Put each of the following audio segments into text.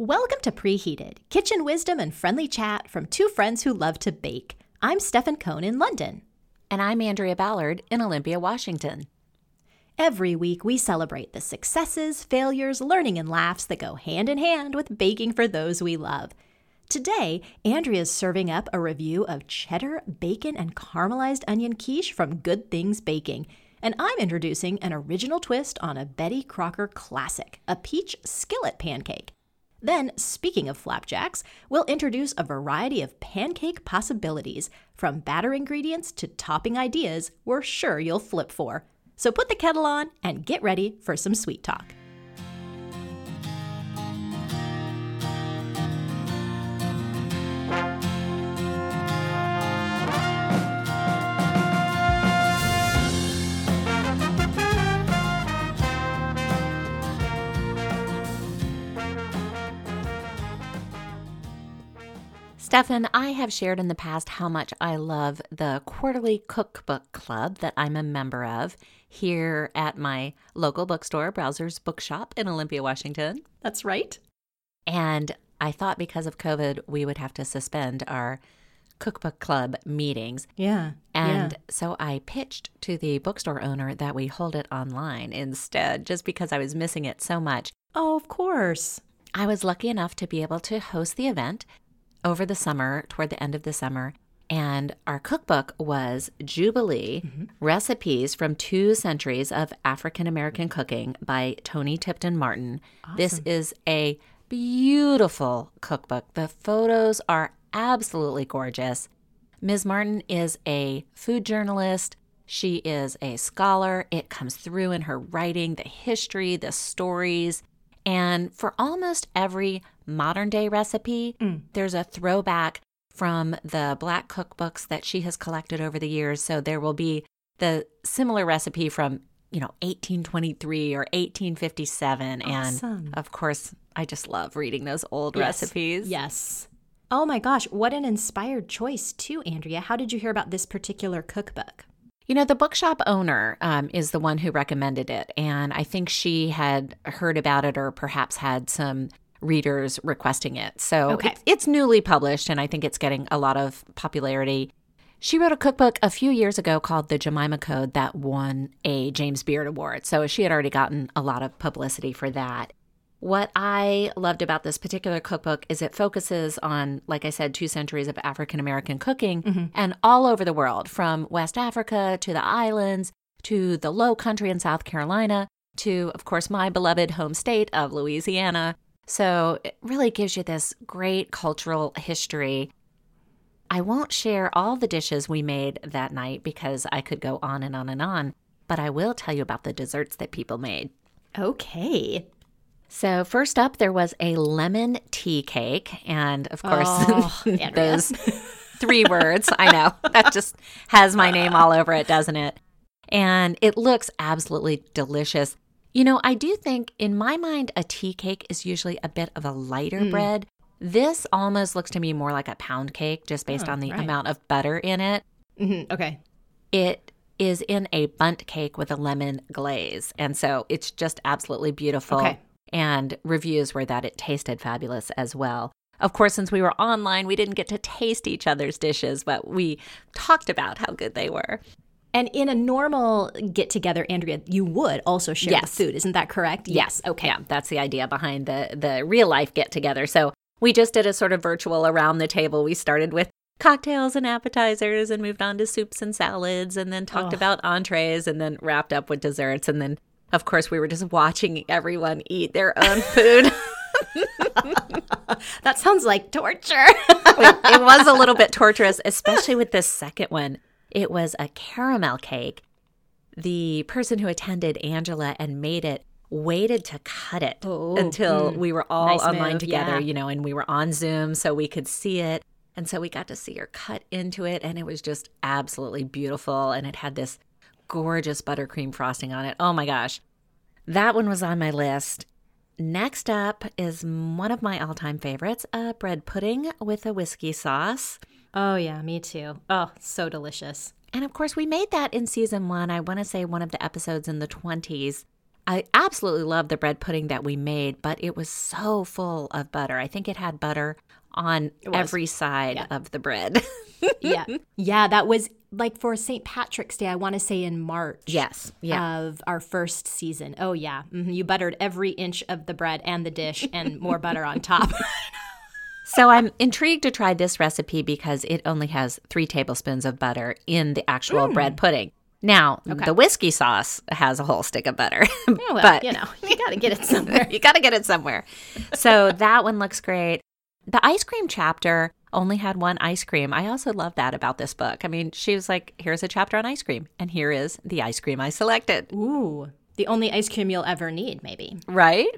Welcome to Preheated, kitchen wisdom and friendly chat from two friends who love to bake. I'm Stefan Cohn in London. And I'm Andrea Ballard in Olympia, Washington. Every week, we celebrate the successes, failures, learning, and laughs that go hand in hand with baking for those we love. Today, Andrea is serving up a review of cheddar, bacon, and caramelized onion quiche from Good Things Baking. And I'm introducing an original twist on a Betty Crocker classic, a peach skillet pancake. Then, speaking of flapjacks, we'll introduce a variety of pancake possibilities, from batter ingredients to topping ideas we're sure you'll flip for. So put the kettle on and get ready for some sweet talk. Stefan, I have shared in the past how much I love the quarterly cookbook club that I'm a member of here at my local bookstore, Browser's Bookshop in Olympia, Washington. That's right. And I thought because of COVID, we would have to suspend our cookbook club meetings. Yeah. And yeah. so I pitched to the bookstore owner that we hold it online instead, just because I was missing it so much. Oh, of course. I was lucky enough to be able to host the event over the summer, toward the end of the summer. And our cookbook was Jubilee mm-hmm. Recipes from Two Centuries of African American Cooking by Toni Tipton Martin. Awesome. This is a beautiful cookbook. The photos are absolutely gorgeous. Ms. Martin is a food journalist. She is a scholar. It comes through in her writing, the history, the stories. And for almost every modern day recipe, mm. there's a throwback from the black cookbooks that she has collected over the years. So there will be the similar recipe from, you know, 1823 or 1857. Awesome. And of course, I just love reading those old yes. recipes. Yes. Oh my gosh, what an inspired choice, too, Andrea. How did you hear about this particular cookbook? You know, the bookshop owner um, is the one who recommended it. And I think she had heard about it or perhaps had some readers requesting it. So okay. it's, it's newly published and I think it's getting a lot of popularity. She wrote a cookbook a few years ago called The Jemima Code that won a James Beard Award. So she had already gotten a lot of publicity for that. What I loved about this particular cookbook is it focuses on, like I said, two centuries of African American cooking mm-hmm. and all over the world, from West Africa to the islands to the low country in South Carolina to, of course, my beloved home state of Louisiana. So it really gives you this great cultural history. I won't share all the dishes we made that night because I could go on and on and on, but I will tell you about the desserts that people made. Okay. So, first up, there was a lemon tea cake. And of course, oh, those three words, I know, that just has my name all over it, doesn't it? And it looks absolutely delicious. You know, I do think in my mind, a tea cake is usually a bit of a lighter mm. bread. This almost looks to me more like a pound cake just based oh, on the right. amount of butter in it. Mm-hmm. Okay. It is in a Bundt cake with a lemon glaze. And so it's just absolutely beautiful. Okay and reviews were that it tasted fabulous as well. Of course, since we were online, we didn't get to taste each other's dishes, but we talked about how good they were. And in a normal get together, Andrea, you would also share yes. the food, isn't that correct? Yes. Okay. Yeah, that's the idea behind the the real life get together. So we just did a sort of virtual around the table. We started with cocktails and appetizers and moved on to soups and salads and then talked oh. about entrees and then wrapped up with desserts and then of course, we were just watching everyone eat their own food. that sounds like torture. it was a little bit torturous, especially with this second one. It was a caramel cake. The person who attended, Angela, and made it waited to cut it oh, until mm, we were all nice online move, together, yeah. you know, and we were on Zoom so we could see it. And so we got to see her cut into it, and it was just absolutely beautiful. And it had this gorgeous buttercream frosting on it. Oh my gosh. That one was on my list. Next up is one of my all time favorites a bread pudding with a whiskey sauce. Oh, yeah, me too. Oh, so delicious. And of course, we made that in season one. I want to say one of the episodes in the 20s. I absolutely love the bread pudding that we made, but it was so full of butter. I think it had butter on every side Yeah. of the bread. yeah. Yeah, that was like for St. Patrick's Day, I want to say in March. yes. Yeah. Of our first season. Oh, yeah. hmm You buttered every inch of the bread and the dish and more butter on top. So I'm intrigued to try this recipe because it only has three tablespoons of butter in the actual bread pudding. Now, the whiskey sauce has a whole stick of butter, Oh, well, but you know, you got to get it somewhere. you got to get it somewhere. So that one looks great. The ice cream chapter only had one ice cream. I also love that about this book. I mean, she was like, here's a chapter on ice cream, and here is the ice cream I selected. Ooh, the only ice cream you'll ever need, maybe. Right?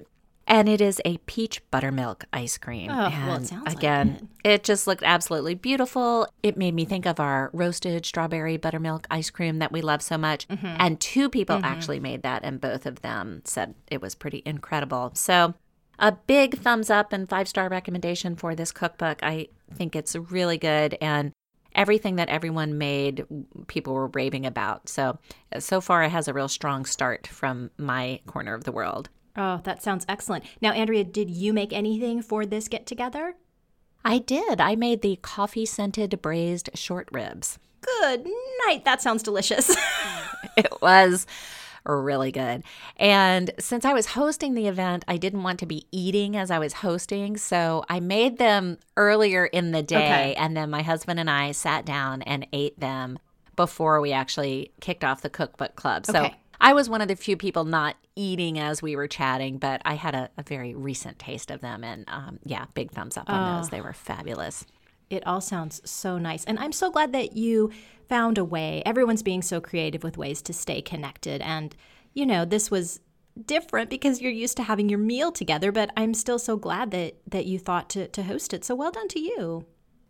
And it is a peach buttermilk ice cream. Oh, well, it and sounds like again, it just looked absolutely beautiful. It made me think of our roasted strawberry buttermilk ice cream that we love so much. Mm-hmm. And two people actually made that, and both of them said it was pretty incredible. So, a big thumbs up and five star recommendation for this cookbook. I think it's really good. And everything that everyone made, people were raving about. So, so far, it has a real strong start from my corner of the world. Oh, that sounds excellent. Now, Andrea, did you make anything for this get together? I did. I made the coffee scented braised short ribs. Good night. That sounds delicious. It was really good. And since I was hosting the event, I didn't want to be eating as I was hosting. So I made them earlier in the day. Okay. And then my husband and I sat down and ate them before we actually kicked off the cookbook club. So Okay. I was one of the few people not eating as we were chatting, but I had a, a very recent taste of them. And um, yeah, big thumbs up on those. They were fabulous. It all sounds so nice. And I'm so glad that you found a way. Everyone's being so creative with ways to stay connected. And, you know, this was different because you're used to having your meal together, but I'm still so glad that that you thought to, to host it. So well done to you.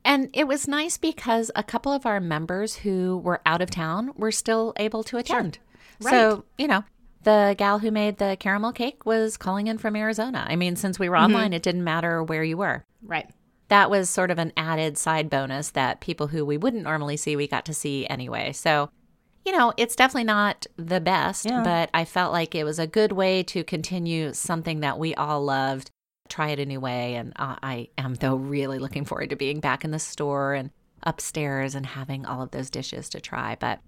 And it was nice because a couple of our members who were out of town were still able to attend. Right. So, you know, the gal who made the caramel cake was calling in from Arizona. I mean, since we were mm-hmm. online, it didn't matter where you were. Right. That was sort of an added side bonus that people who we wouldn't normally see, we got to see anyway. So, you know, it's definitely not the best, Yeah. but I felt like it was a good way to continue something that we all loved, try it a new way. And uh, I am, though, really looking forward to being back in the store and upstairs and having all of those dishes to try. But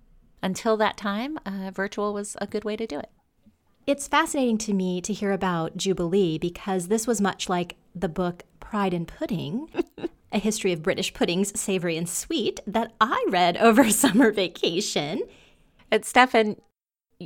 until that time, uh, virtual was a good way to do it. It's fascinating to me to hear about Jubilee because this was much like the book Pride and Pudding, a history of British puddings, savory and sweet, that I read over summer vacation. And Stefan,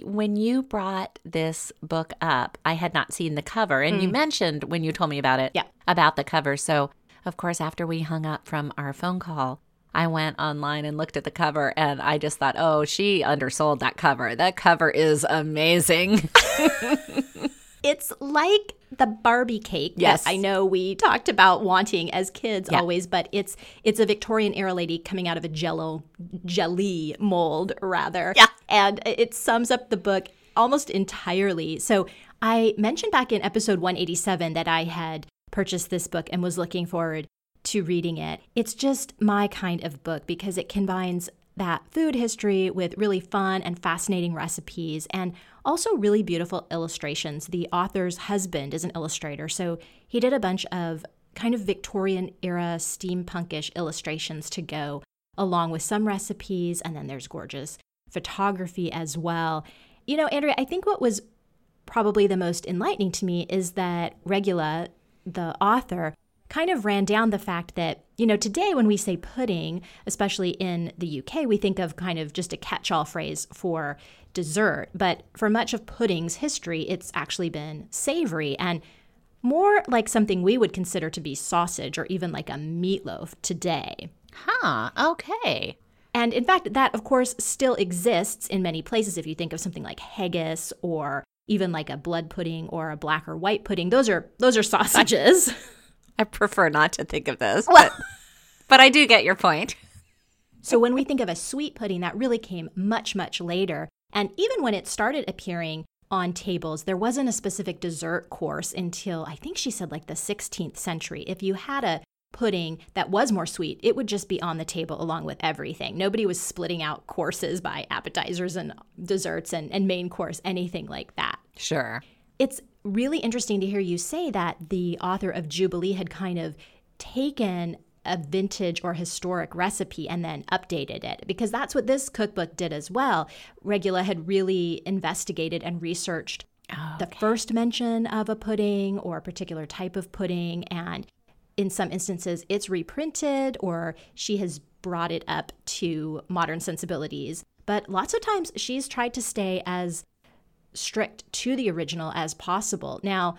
when you brought this book up, I had not seen the cover, and you hmm. mentioned when you told me about it Yeah. about the cover. So, of course, after we hung up from our phone call, I went online and looked at the cover, and I just thought, oh, she undersold that cover. That cover is amazing. It's like the Barbie cake Yes. that I know we talked about wanting as kids Yeah. always, but it's it's a Victorian era lady coming out of a jello jelly mold rather. Yeah. And it sums up the book almost entirely. So I mentioned back in episode 187 that I had purchased this book and was looking forward to reading it. It's just my kind of book because it combines that food history with really fun and fascinating recipes and also really beautiful illustrations. The author's husband is an illustrator, so he did a bunch of kind of Victorian era steampunkish illustrations to go along with some recipes, and then there's gorgeous photography as well. You know, Andrea, I think what was probably the most enlightening to me is that Regula, the author, kind of ran down the fact that, you know, today when we say pudding, especially in the UK, we think of kind of just a catch all phrase for dessert. But for much of pudding's history, it's actually been savory and more like something we would consider to be sausage or even like a meatloaf today. huh. Okay. And in fact, that of course still exists in many places. If you think of something like haggis or even like a blood pudding or a black or white pudding, those are those are sausages. I prefer not to think of this, but, but I do get your point. so when we think of a sweet pudding, that really came much much later. And even when it started appearing on tables, there wasn't a specific dessert course until I think she said like the 16th century. If you had a pudding that was more sweet, it would just be on the table along with everything. Nobody was splitting out courses by appetizers and desserts and, and main course, anything like that. Sure. It's really interesting to hear you say that the author of Jubilee had kind of taken a vintage or historic recipe and then updated it because that's what this cookbook did as well. Regula had really investigated and researched Oh, the first mention of a pudding or a particular type of pudding and in some instances it's reprinted or she has brought it up to modern sensibilities but lots of times she's tried to stay as strict to the original as possible now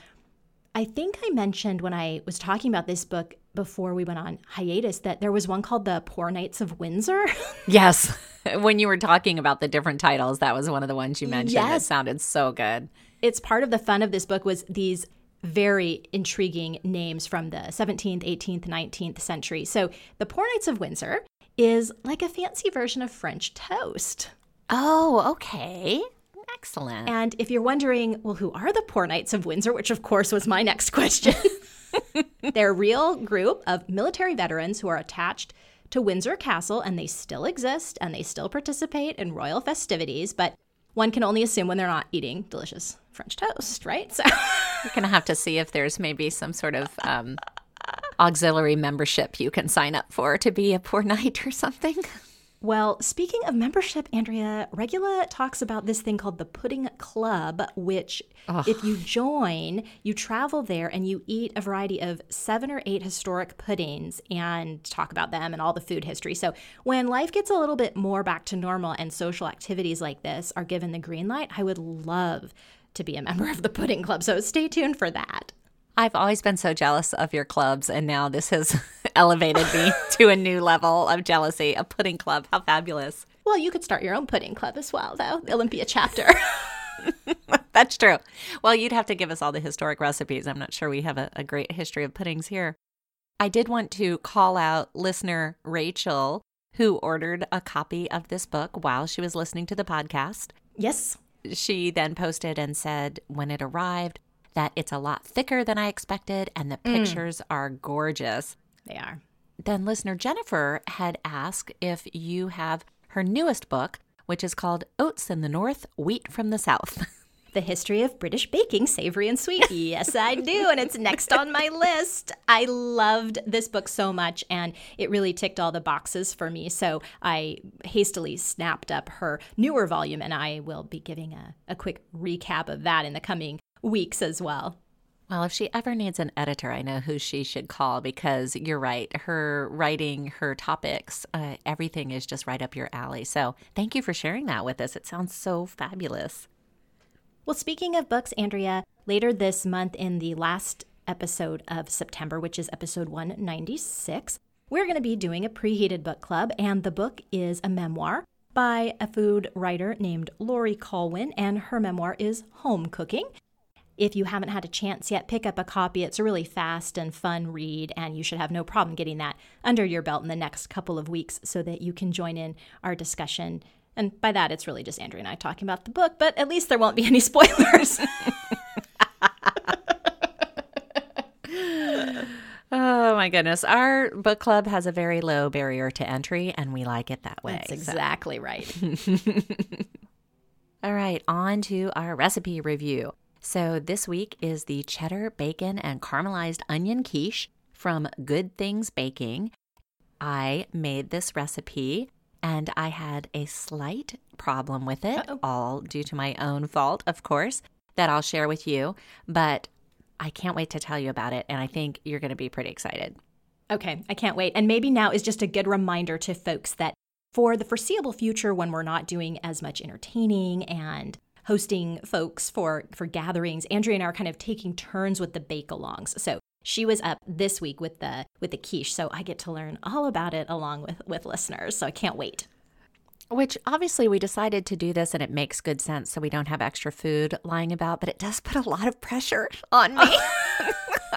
i think i mentioned when i was talking about this book before we went on hiatus that there was one called the poor knights of windsor Yes. when you were talking about the different titles, that was one of the ones you mentioned. It Yes. sounded so good. it's part of the fun of this book was these very intriguing names from the 17th, 18th, 19th century. So, the Poor Knights of Windsor is like a fancy version of French toast. Oh, okay. Excellent. And if you're wondering, well, who are the Poor Knights of Windsor, which of course was my next question, they're a real group of military veterans who are attached to Windsor Castle and they still exist and they still participate in royal festivities, but one can only assume when they're not eating delicious French toast, right? So. You're going to have to see if there's maybe some sort of um, auxiliary membership you can sign up for to be a poor knight or something. Well, speaking of membership, Andrea, Regula talks about this thing called the Pudding Club, which, if you join, you travel there and you eat a variety of seven or eight historic puddings and talk about them and all the food history. So, when life gets a little bit more back to normal and social activities like this are given the green light, I would love to be a member of the Pudding Club. So, stay tuned for that. I've always been so jealous of your clubs, and now this has elevated me to a new level of jealousy. A pudding club. How fabulous. Well, you could start your own pudding club as well, though, the Olympia chapter. That's true. Well, you'd have to give us all the historic recipes. I'm not sure we have a, a great history of puddings here. I did want to call out listener Rachel, who ordered a copy of this book while she was listening to the podcast. yes. She then posted and said when it arrived that it's a lot thicker than I expected and the mm. pictures are gorgeous. They are. Then listener Jennifer had asked if you have her newest book, which is called Oats in the North, Wheat from the South. The History of British Baking, Savory and Sweet. Yes, I do. And it's next on my list. I loved this book so much, and it really ticked all the boxes for me. So I hastily snapped up her newer volume, and I will be giving a, a quick recap of that in the coming weeks as well. Well, if she ever needs an editor, I know who she should call because you're right. Her writing, her topics, uh, everything is just right up your alley. So thank you for sharing that with us. It sounds so fabulous. Well, speaking of books, Andrea, later this month in the last episode of September, which is episode 196, we're going to be doing a preheated book club, and the book is a memoir by a food writer named Laurie Colwin, and her memoir is Home Cooking. If you haven't had a chance yet, pick up a copy. It's a really fast and fun read, and you should have no problem getting that under your belt in the next couple of weeks so that you can join in our discussion. And by that, it's really just Andrea and I talking about the book, but at least there won't be any spoilers. Oh my goodness. Our book club has a very low barrier to entry, and we like it that way. That's So- exactly right. All right, on to our recipe review. So this week is the cheddar bacon and caramelized onion quiche from Good Things Baking. I made this recipe and I had a slight problem with it, Uh-oh. all due to my own fault, of course, that I'll share with you. But I can't wait to tell you about it, and I think you're going to be pretty excited. Okay, I can't wait. And maybe now is just a good reminder to folks that for the foreseeable future, when we're not doing as much entertaining and hosting folks for for gatherings, Andrea and I are kind of taking turns with the bake-alongs. So she was up this week with the with the quiche, so I get to learn all about it along with with listeners. So I can't wait. Which obviously we decided to do this and it makes good sense so we don't have extra food lying about, but it does put a lot of pressure on me.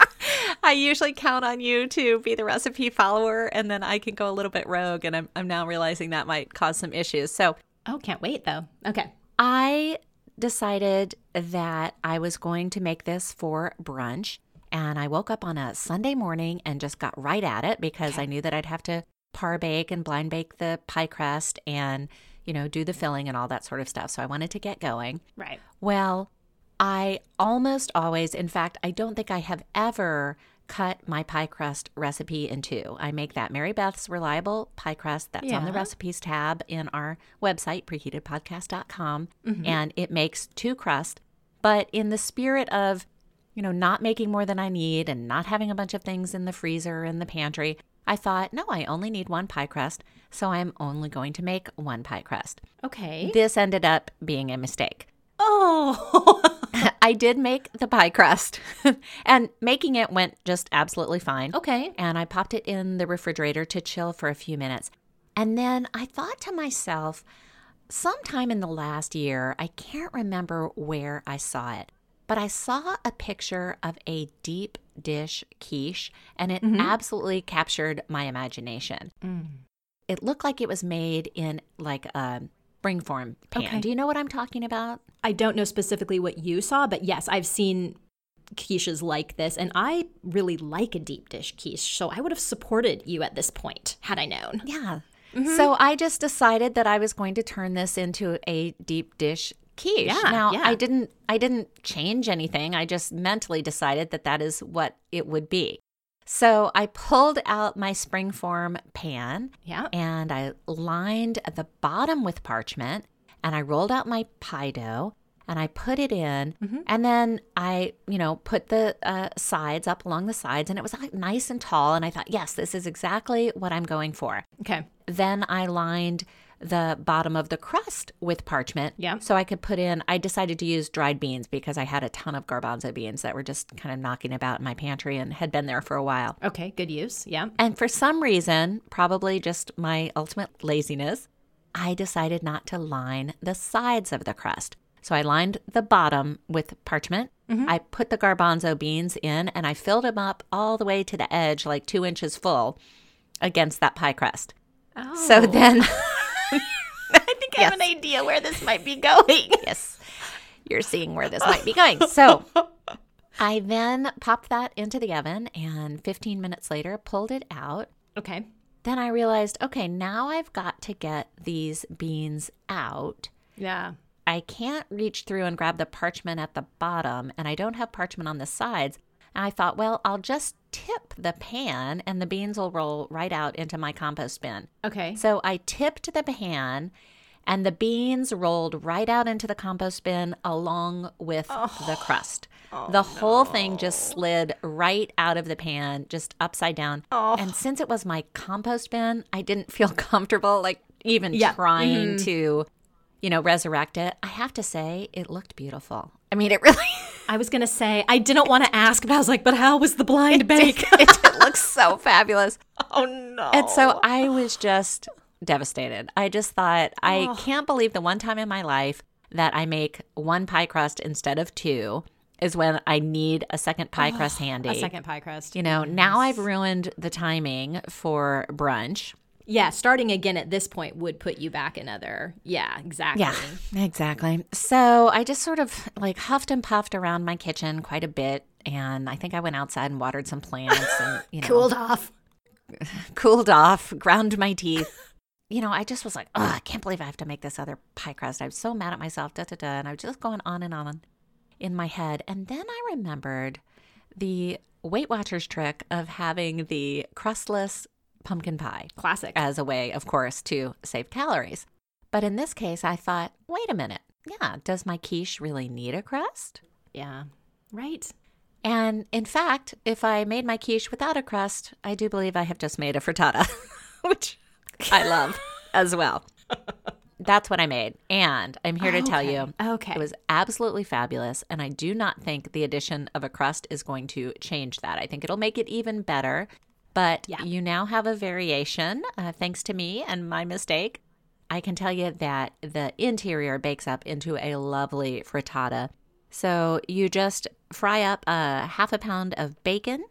I usually count on you to be the recipe follower and then I can go a little bit rogue and I'm, I'm now realizing that might cause some issues. So Oh, can't wait though. Okay. I decided that I was going to make this for brunch. And I woke up on a Sunday morning and just got right at it because I knew that I'd have to par bake and blind bake the pie crust and, you know, do the filling and all that sort of stuff. So I wanted to get going. Right. Well, I almost always, in fact, I don't think I have ever cut my pie crust recipe in two. I make that Mary Beth's Reliable Pie Crust that's on the recipes tab in our website, preheatedpodcast.com, Mm-hmm. and it makes two crust. But in the spirit of, you know, not making more than I need and not having a bunch of things in the freezer and the pantry, I thought, no, I only need one pie crust, so I'm only going to make one pie crust. Okay. This ended up being a mistake. Oh. I did make the pie crust, and making it went just absolutely fine. okay. And I popped it in the refrigerator to chill for a few minutes. And then I thought to myself, sometime in the last year, I can't remember where I saw it, but I saw a picture of a deep dish quiche, and it mm-hmm. absolutely captured my imagination. Mm. It looked like it was made in like a springform pan. Okay. Do you know what I'm talking about? I don't know specifically what you saw, but yes, I've seen quiches like this, and I really like a deep dish quiche, so I would have supported you at this point had I known. Yeah. Mm-hmm. So I just decided that I was going to turn this into a deep dish quiche. Yeah, now yeah. I didn't I didn't change anything. I just mentally decided that that is what it would be. So I pulled out my springform pan Yeah. and I lined the bottom with parchment and I rolled out my pie dough and I put it in and then I, you know, put the uh, sides up along the sides and it was like nice and tall and I thought, yes, this is exactly what I'm going for. Okay. Then I lined the bottom of the crust with parchment. Yeah. So I could put in, I decided to use dried beans because I had a ton of garbanzo beans that were just kind of knocking about in my pantry and had been there for a while. Okay. Good use. Yeah. And for some reason, probably just my ultimate laziness, I decided not to line the sides of the crust. So I lined the bottom with parchment. Mm-hmm. I put the garbanzo beans in and I filled them up all the way to the edge, like two inches full, against that pie crust. Oh. So then, I think have an idea where this might be going. yes, you're seeing where this might be going. So I then popped that into the oven and 15 minutes later pulled it out. okay. Then I realized, okay, now I've got to get these beans out. Yeah. I can't reach through and grab the parchment at the bottom, and I don't have parchment on the sides. And I thought, well, I'll just tip the pan and the beans will roll right out into my compost bin. Okay. So I tipped the pan and the beans rolled right out into the compost bin along with oh. the crust. Oh, the whole thing just slid right out of the pan, just upside down. Oh. And since it was my compost bin, I didn't feel comfortable like even Yeah. trying mm-hmm. to, you know, resurrect it. I have to say, it looked beautiful. I mean, it really I was going to say, I didn't want to ask, but I was like, but how was the blind bake? it did look so fabulous. oh, no. And so I was just devastated. I just thought, I oh. can't believe the one time in my life that I make one pie crust instead of two is when I need a second pie crust handy. a second pie crust. You know, now I've ruined the timing for brunch. Yeah, starting again at this point would put you back another. Yeah, exactly. Yeah, exactly. So I just sort of like huffed and puffed around my kitchen quite a bit. And I think I went outside and watered some plants and, you know, Cooled off. cooled off, ground my teeth. You know, I just was like, oh, I can't believe I have to make this other pie crust. I was so mad at myself, da da da. And I was just going on and on in my head. And then I remembered the Weight Watchers trick of having the crustless pumpkin pie Classic. as a way, of course, to save calories. But in this case, I thought, wait a minute. Yeah, does my quiche really need a crust? yeah. Right. And in fact, if I made my quiche without a crust, I do believe I have just made a frittata, which I love as well. That's what I made. And I'm here to tell you Okay. it was absolutely fabulous. And I do not think the addition of a crust is going to change that. I think it'll make it even better. But Yeah. you now have a variation, uh, thanks to me and my mistake. I can tell you that the interior bakes up into a lovely frittata. So you just fry up a half a pound of bacon,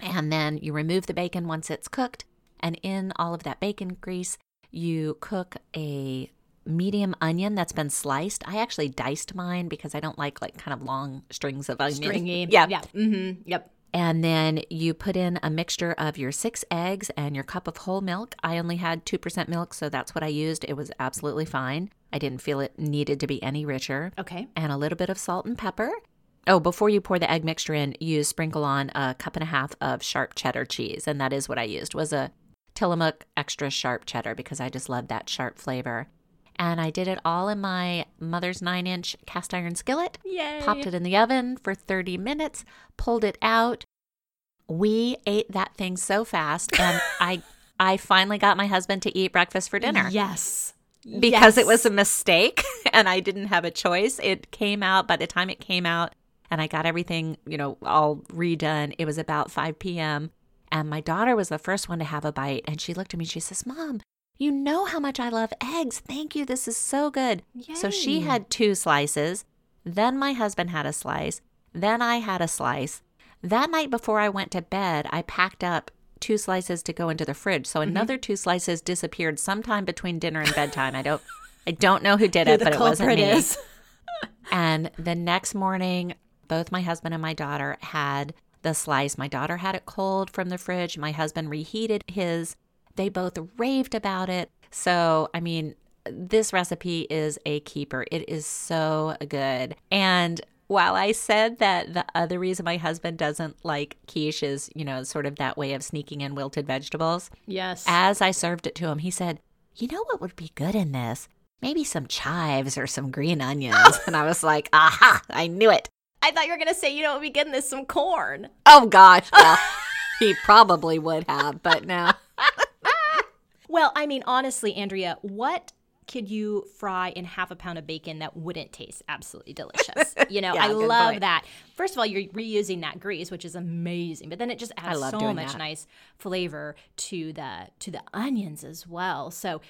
and then you remove the bacon once it's cooked. And in all of that bacon grease, you cook a medium onion that's been sliced. I actually diced mine because I don't like like kind of long strings of onion. Stringy. Yeah. Yeah. Mm-hmm. Yep. And then you put in a mixture of your six eggs and your cup of whole milk. I only had 2% milk, so that's what I used. It was absolutely fine. I didn't feel it needed to be any richer. Okay. And a little bit of salt and pepper. Oh, before you pour the egg mixture in, you sprinkle on a cup and a half of sharp cheddar cheese, and that is what I used. Was a Tillamook extra sharp cheddar because I just love that sharp flavor. And I did it all in my mother's nine inch cast iron skillet. Yay. Popped it in the oven for 30 minutes, pulled it out. We ate that thing so fast, and I I finally got my husband to eat breakfast for dinner Yes. because it was a mistake and I didn't have a choice. It came out by the time it came out and I got everything, you know, all redone. It was about 5 p.m. And my daughter was the first one to have a bite. And she looked at me, she says, Mom, you know how much I love eggs. Thank you. This is so good. So she had two slices. Then my husband had a slice. Then I had a slice. That night before I went to bed, I packed up two slices to go into the fridge. So Mm-hmm. another two slices disappeared sometime between dinner and bedtime. I don't I don't know who did it, but it wasn't me. And the next morning, both my husband and my daughter had the slice. My daughter had it cold from the fridge. My husband reheated his. They both raved about it. So, I mean, this recipe is a keeper. It is so good. And while I said that the other reason my husband doesn't like quiche is, you know, sort of that way of sneaking in wilted vegetables, Yes. as I served it to him, he said, You know what would be good in this? Maybe some chives or some green onions. and I was like, Aha, I knew it. I thought you were gonna say, you know, what, we getting this some corn. Oh, gosh. Well, he probably would have, but no. Well, I mean, honestly, Andrea, what could you fry in half a pound of bacon that wouldn't taste absolutely delicious? You know, Yeah, I love point. that. First of all, you're reusing that grease, which is amazing, but then it just adds so much that. nice flavor to the to the onions as well. So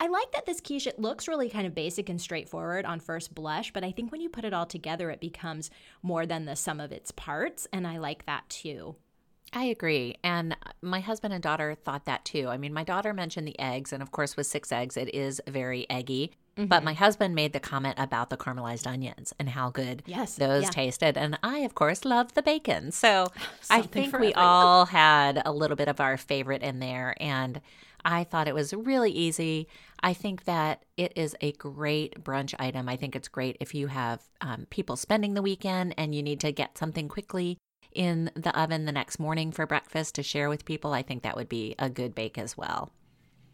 I like that this quiche it looks really kind of basic and straightforward on first blush, but I think when you put it all together it becomes more than the sum of its parts, and I like that too. I agree. And my husband and daughter thought that too. I mean, my daughter mentioned the eggs, and of course, with six eggs, it is very eggy. But Mm-hmm. my husband made the comment about the caramelized onions and how good Yes, those yeah. tasted. And I, of course, love the bacon. So I think we everyone. all had a little bit of our favorite in there. And I thought it was really easy. I think that it is a great brunch item. I think it's great if you have um, people spending the weekend and you need to get something quickly in the oven the next morning for breakfast to share with people. I think that would be a good bake as well.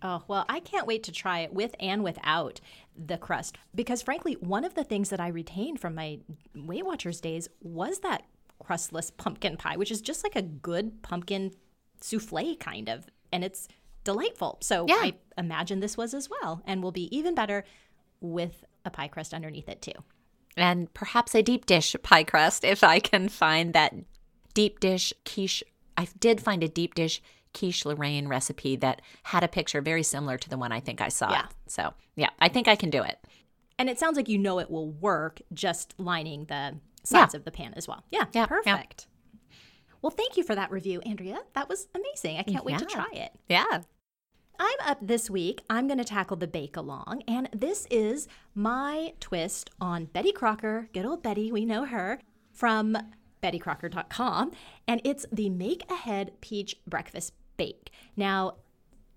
Oh, well, I can't wait to try it with and without the crust because, frankly, one of the things that I retained from my Weight Watchers days was that crustless pumpkin pie, which is just like a good pumpkin souffle kind of, and it's delightful. So Yeah. I imagine this was as well and will be even better with a pie crust underneath it, too. and perhaps a deep dish pie crust if I can find that deep dish quiche. I did find a deep dish quiche Lorraine recipe that had a picture very similar to the one I think I saw. Yeah. So, yeah, I think I can do it. And it sounds like you know it will work just lining the sides of the pan as well. Yeah, Yeah, yeah. Well, thank you for that review, Andrea. That was amazing. I can't wait to try it. Yeah. I'm up this week. I'm going to tackle the bake along, and this is my twist on Betty Crocker, good old Betty, we know her from bettycrocker.com, and it's the Make Ahead Peach Breakfast Bake. Now,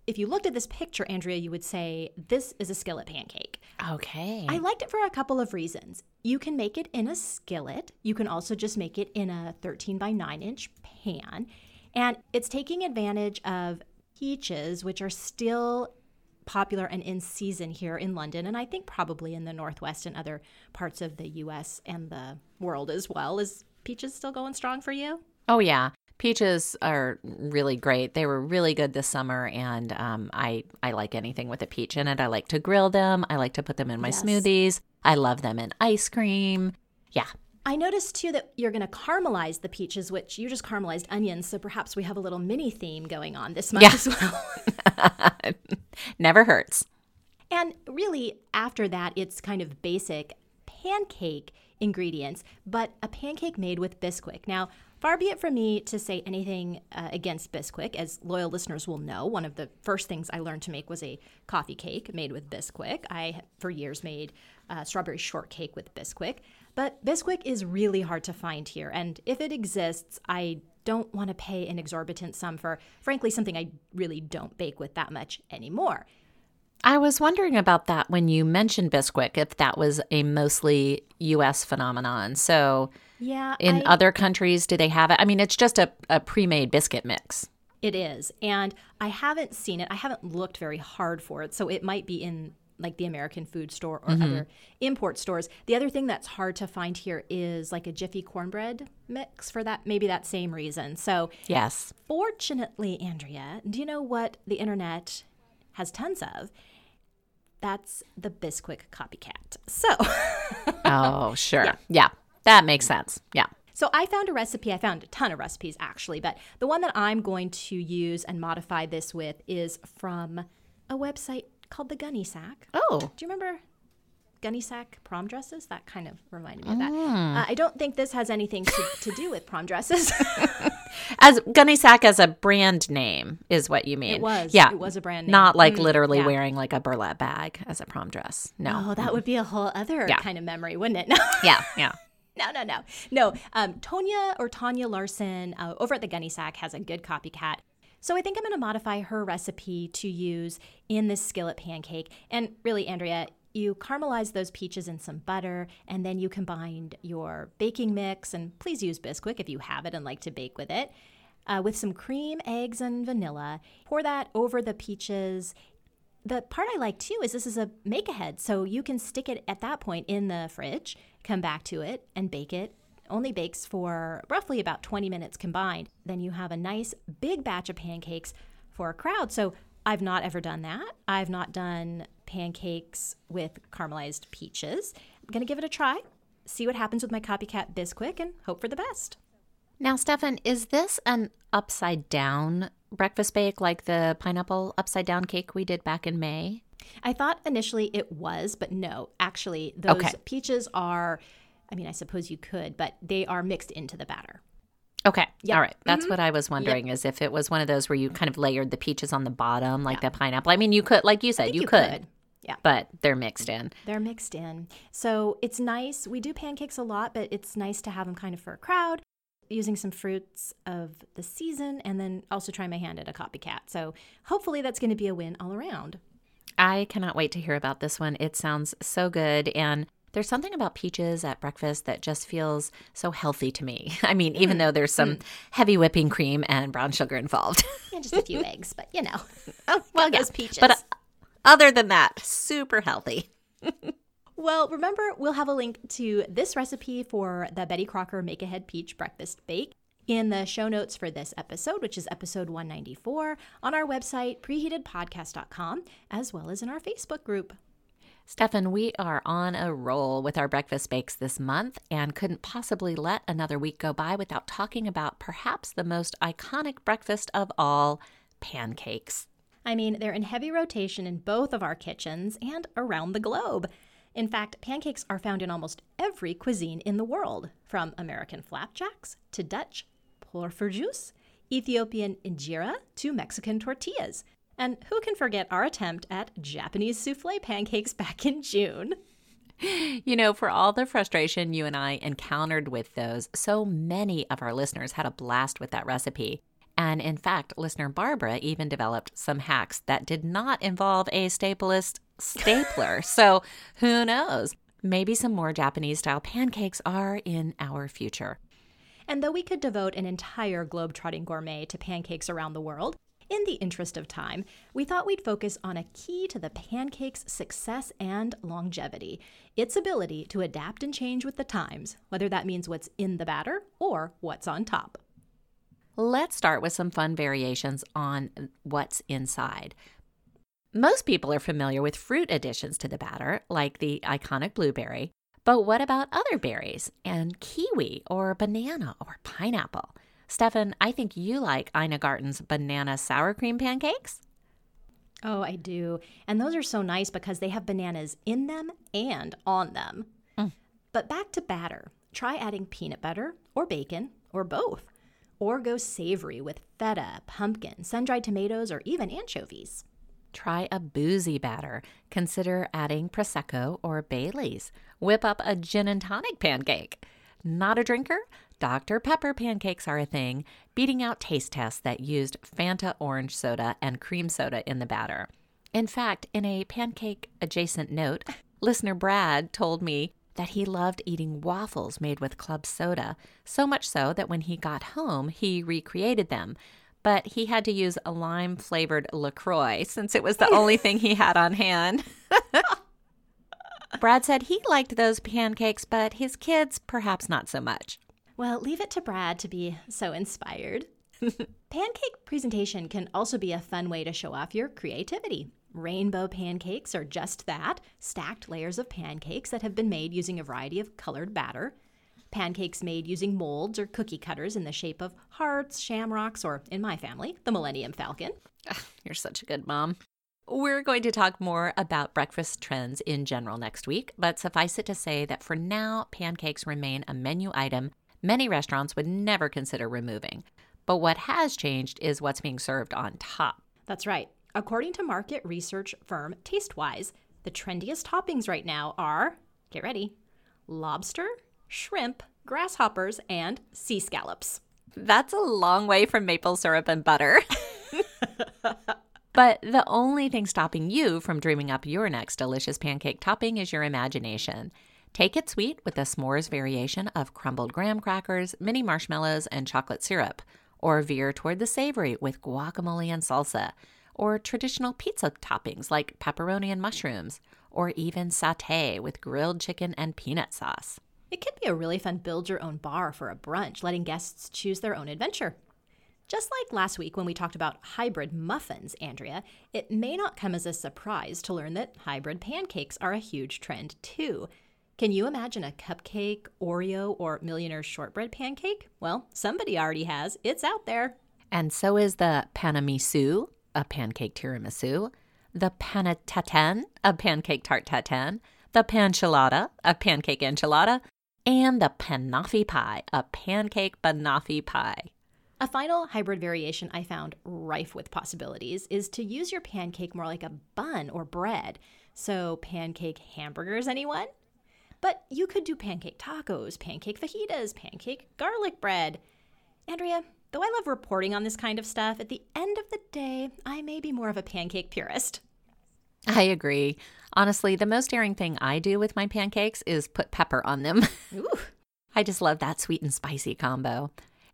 if you looked at this picture, Andrea, you would say this is a skillet pancake. Okay. I liked it for a couple of reasons. You can make it in a skillet. You can also just make it in a 13 by 9 inch pan. And it's taking advantage of peaches, which are still popular and in season here in London, and I think probably in the Northwest and other parts of the US and the world as well. Is peaches still going strong for you? oh, yeah. Peaches are really great. They were really good this summer, and um, I I like anything with a peach in it. I like to grill them. I like to put them in my Yes. smoothies. I love them in ice cream. Yeah, I noticed too that you're going to caramelize the peaches, which you just caramelized onions. So perhaps we have a little mini theme going on this month Yeah. as well. never hurts. And really, after that, it's kind of basic pancake ingredients, but a pancake made with Bisquick. Now, far be it from me to say anything uh, against Bisquick. As loyal listeners will know, one of the first things I learned to make was a coffee cake made with Bisquick. I, for years, made uh, strawberry shortcake with Bisquick. But Bisquick is really hard to find here, and if it exists, I don't want to pay an exorbitant sum for, frankly, something I really don't bake with that much anymore. I was wondering about that when you mentioned Bisquick, if that was a mostly US phenomenon. So, Yeah, in I- other countries, do they have it? I mean, it's just a, a pre made biscuit mix. It is. And I haven't seen it. I haven't looked very hard for it. So it might be in like the American food store or mm-hmm. other import stores. The other thing that's hard to find here is like a Jiffy cornbread mix for that, maybe that same reason. So Yes. fortunately, Andrea, do you know what the internet has tons of? That's the Bisquick copycat. So Oh, sure. Yeah. That makes sense. Yeah. So I found a recipe. I found a ton of recipes actually, but the one that I'm going to use and modify this with is from a website called the Gunny Sack. Oh, Do you remember Gunny Sack prom dresses? That kind of reminded me of that. Uh, I don't think this has anything to, to do with prom dresses. as Gunny Sack as a brand name is what you mean. it was. Yeah. It was a brand name. Not like Mm, literally yeah. wearing like a burlap bag as a prom dress. No. Oh, that would be a whole other Yeah. kind of memory, wouldn't it? Yeah. Yeah. No, no, no, no. Um, Tonya or Tanya Larson uh, over at the Gunny Sack has a good copycat. So I think I'm going to modify her recipe to use in this skillet pancake. And really, Andrea, you caramelize those peaches in some butter, and then you combine your baking mix, and please use Bisquick if you have it and like to bake with it, uh, with some cream, eggs, and vanilla. Pour that over the peaches the part I like too is this is a make ahead. So you can stick it at that point in the fridge, come back to it, and bake it. Only bakes for roughly about 20 minutes combined. Then you have a nice big batch of pancakes for a crowd. So I've not ever done that. I've not done pancakes with caramelized peaches. I'm going to give it a try, see what happens with my copycat Bisquick, and hope for the best. Now, Stefan, is this an upside down breakfast bake like the pineapple upside down cake we did back in May? I thought initially it was, but no, actually, those Okay. peaches are, I mean, I suppose you could, but they are mixed into the batter. Okay. Yep. All right. That's mm-hmm. what I was wondering is if it was one of those where you kind of layered the peaches on the bottom like the pineapple. I mean, you could, like you said, you, you could, could. Yeah. but they're mixed in. They're mixed in. So it's nice. We do pancakes a lot, but it's nice to have them kind of for a crowd, using some fruits of the season, and then also try my hand at a copycat. So hopefully that's going to be a win all around. I cannot wait to hear about this one. It sounds so good. And there's something about peaches at breakfast that just feels so healthy to me. I mean, even though there's some heavy whipping cream and brown sugar involved. And just a few eggs, but you know. oh, well, Those peaches. But uh, other than that, super healthy. Well, remember, we'll have a link to this recipe for the Betty Crocker Make Ahead Peach Breakfast Bake in the show notes for this episode, which is episode 194, on our website, preheatedpodcast.com, as well as in our Facebook group. Stefan, we are on a roll with our breakfast bakes this month and couldn't possibly let another week go by without talking about perhaps the most iconic breakfast of all pancakes. I mean, they're in heavy rotation in both of our kitchens and around the globe. In fact, pancakes are found in almost every cuisine in the world, from American flapjacks to Dutch poffertjes, Ethiopian injera to Mexican tortillas. And who can forget our attempt at Japanese souffle pancakes back in June? You know, for all the frustration you and I encountered with those, so many of our listeners had a blast with that recipe. And in fact, listener Barbara even developed some hacks that did not involve a stapleless stapler. so who knows? Maybe some more Japanese style pancakes are in our future. And though we could devote an entire globe-trotting gourmet to pancakes around the world, in the interest of time, we thought we'd focus on a key to the pancake's success and longevity its ability to adapt and change with the times, whether that means what's in the batter or what's on top. Let's start with some fun variations on what's inside. Most people are familiar with fruit additions to the batter, like the iconic blueberry. But what about other berries and kiwi or banana or pineapple? Stefan, I think you like Ina Garten's banana sour cream pancakes. Oh, I do. And those are so nice because they have bananas in them and on them. Mm. But back to batter. Try adding peanut butter or bacon or both. Or go savory with feta, pumpkin, sun dried tomatoes, or even anchovies. Try a boozy batter. Consider adding Prosecco or Bailey's. Whip up a gin and tonic pancake. Not a drinker? Dr. Pepper pancakes are a thing, beating out taste tests that used Fanta orange soda and cream soda in the batter. In fact, in a pancake adjacent note, listener Brad told me that he loved eating waffles made with club soda, so much so that when he got home, he recreated them. But he had to use a lime flavored LaCroix since it was the only thing he had on hand. Brad said he liked those pancakes, but his kids perhaps not so much. Well, leave it to Brad to be so inspired. Pancake presentation can also be a fun way to show off your creativity. Rainbow pancakes are just that stacked layers of pancakes that have been made using a variety of colored batter. Pancakes made using molds or cookie cutters in the shape of hearts, shamrocks, or in my family, the Millennium Falcon. You're such a good mom. We're going to talk more about breakfast trends in general next week, but suffice it to say that for now, pancakes remain a menu item many restaurants would never consider removing. But what has changed is what's being served on top. That's right. According to market research firm Tastewise, the trendiest toppings right now are get ready lobster, shrimp, grasshoppers, and sea scallops. That's a long way from maple syrup and butter. but the only thing stopping you from dreaming up your next delicious pancake topping is your imagination. Take it sweet with a s'mores variation of crumbled graham crackers, mini marshmallows, and chocolate syrup, or veer toward the savory with guacamole and salsa or traditional pizza toppings like pepperoni and mushrooms, or even satay with grilled chicken and peanut sauce. It can be a really fun build your own bar for a brunch, letting guests choose their own adventure. Just like last week when we talked about hybrid muffins, Andrea, it may not come as a surprise to learn that hybrid pancakes are a huge trend too. Can you imagine a cupcake, Oreo, or millionaire shortbread pancake? Well, somebody already has. It's out there. And so is the panamisu, a pancake tiramisu, the panataten, a pancake tarte tatin, the panchelada, a pancake enchilada, and the banoffee pie, a pancake banoffee pie. A final hybrid variation I found rife with possibilities is to use your pancake more like a bun or bread. So, pancake hamburgers, anyone? But you could do pancake tacos, pancake fajitas, pancake garlic bread. Andrea, Though I love reporting on this kind of stuff, at the end of the day, I may be more of a pancake purist. I agree. Honestly, the most daring thing I do with my pancakes is put pepper on them. Ooh. I just love that sweet and spicy combo.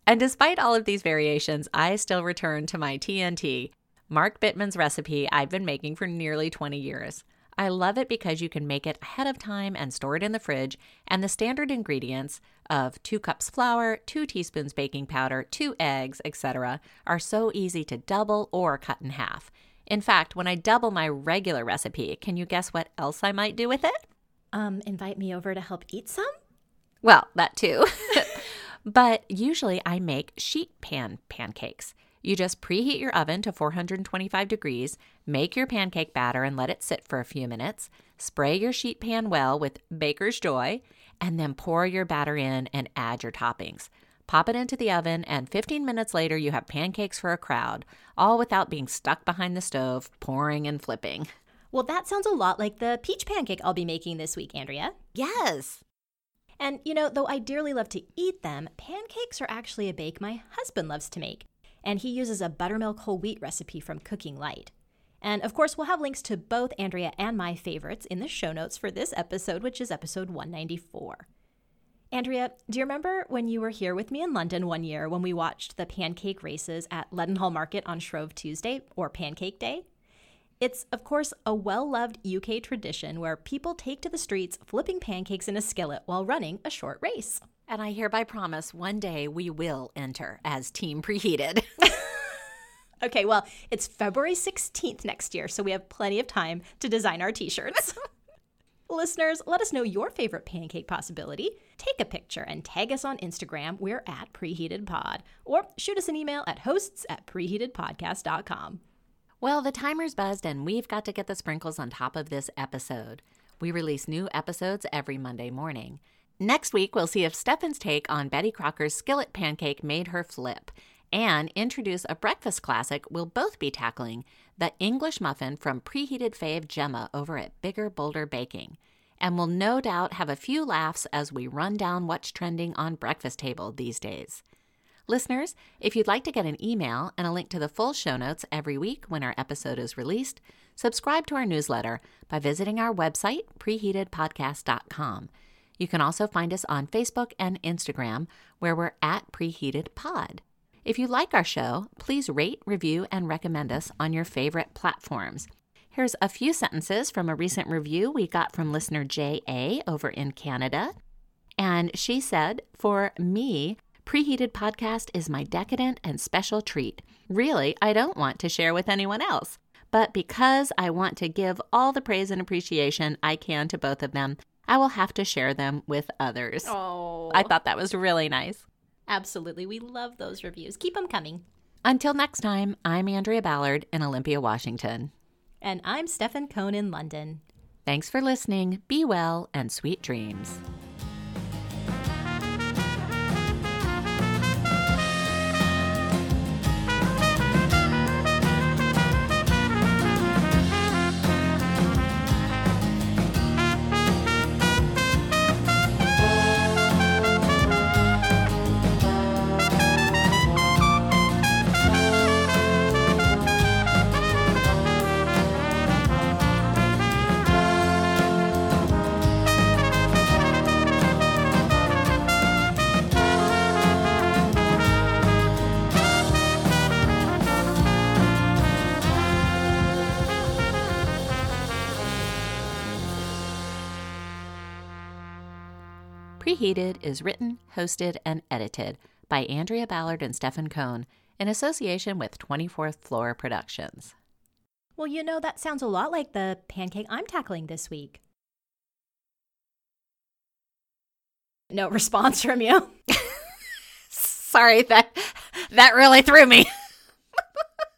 And despite all of these variations, I still return to my TNT, Mark Bittman's recipe I've been making for nearly 20 years. I love it because you can make it ahead of time and store it in the fridge, and the standard ingredients of 2 cups flour, 2 teaspoons baking powder, 2 eggs, etc., are so easy to double or cut in half. In fact, when I double my regular recipe, can you guess what else I might do with it? Um, invite me over to help eat some? Well, that too. but usually I make sheet pan pancakes. You just preheat your oven to 425 degrees, make your pancake batter and let it sit for a few minutes. Spray your sheet pan well with Baker's Joy, and then pour your batter in and add your toppings. Pop it into the oven, and 15 minutes later, you have pancakes for a crowd, all without being stuck behind the stove, pouring and flipping. Well, that sounds a lot like the peach pancake I'll be making this week, Andrea. Yes. And you know, though I dearly love to eat them, pancakes are actually a bake my husband loves to make and he uses a buttermilk whole wheat recipe from Cooking Light. And of course, we'll have links to both Andrea and my favorites in the show notes for this episode, which is episode 194. Andrea, do you remember when you were here with me in London one year when we watched the pancake races at Leadenhall Market on Shrove Tuesday, or Pancake Day? It's, of course, a well loved UK tradition where people take to the streets flipping pancakes in a skillet while running a short race. And I hereby promise one day we will enter as Team Preheated. okay, well, it's February 16th next year, so we have plenty of time to design our t shirts. Listeners, let us know your favorite pancake possibility. Take a picture and tag us on Instagram. We're at PreheatedPod. Or shoot us an email at hosts at preheatedpodcast.com. Well, the timer's buzzed and we've got to get the sprinkles on top of this episode. We release new episodes every Monday morning. Next week, we'll see if Stefan's take on Betty Crocker's skillet pancake made her flip and introduce a breakfast classic we'll both be tackling the English muffin from preheated fave Gemma over at Bigger Bolder Baking. And we'll no doubt have a few laughs as we run down what's trending on breakfast table these days. Listeners, if you'd like to get an email and a link to the full show notes every week when our episode is released, subscribe to our newsletter by visiting our website, preheatedpodcast.com. You can also find us on Facebook and Instagram, where we're at Preheated Pod. If you like our show, please rate, review, and recommend us on your favorite platforms. Here's a few sentences from a recent review we got from listener J.A. over in Canada. And she said, For me, Preheated Podcast is my decadent and special treat. Really, I don't want to share with anyone else. But because I want to give all the praise and appreciation I can to both of them, I will have to share them with others. Oh. I thought that was really nice. Absolutely. We love those reviews. Keep them coming. Until next time, I'm Andrea Ballard in Olympia, Washington. And I'm Stefan Cohn in London. Thanks for listening. Be well and sweet dreams. Preheated is written, hosted, and edited by Andrea Ballard and Stefan Cohn in association with 24th Floor Productions. Well, you know, that sounds a lot like the pancake I'm tackling this week. No response from you. Sorry, that that really threw me.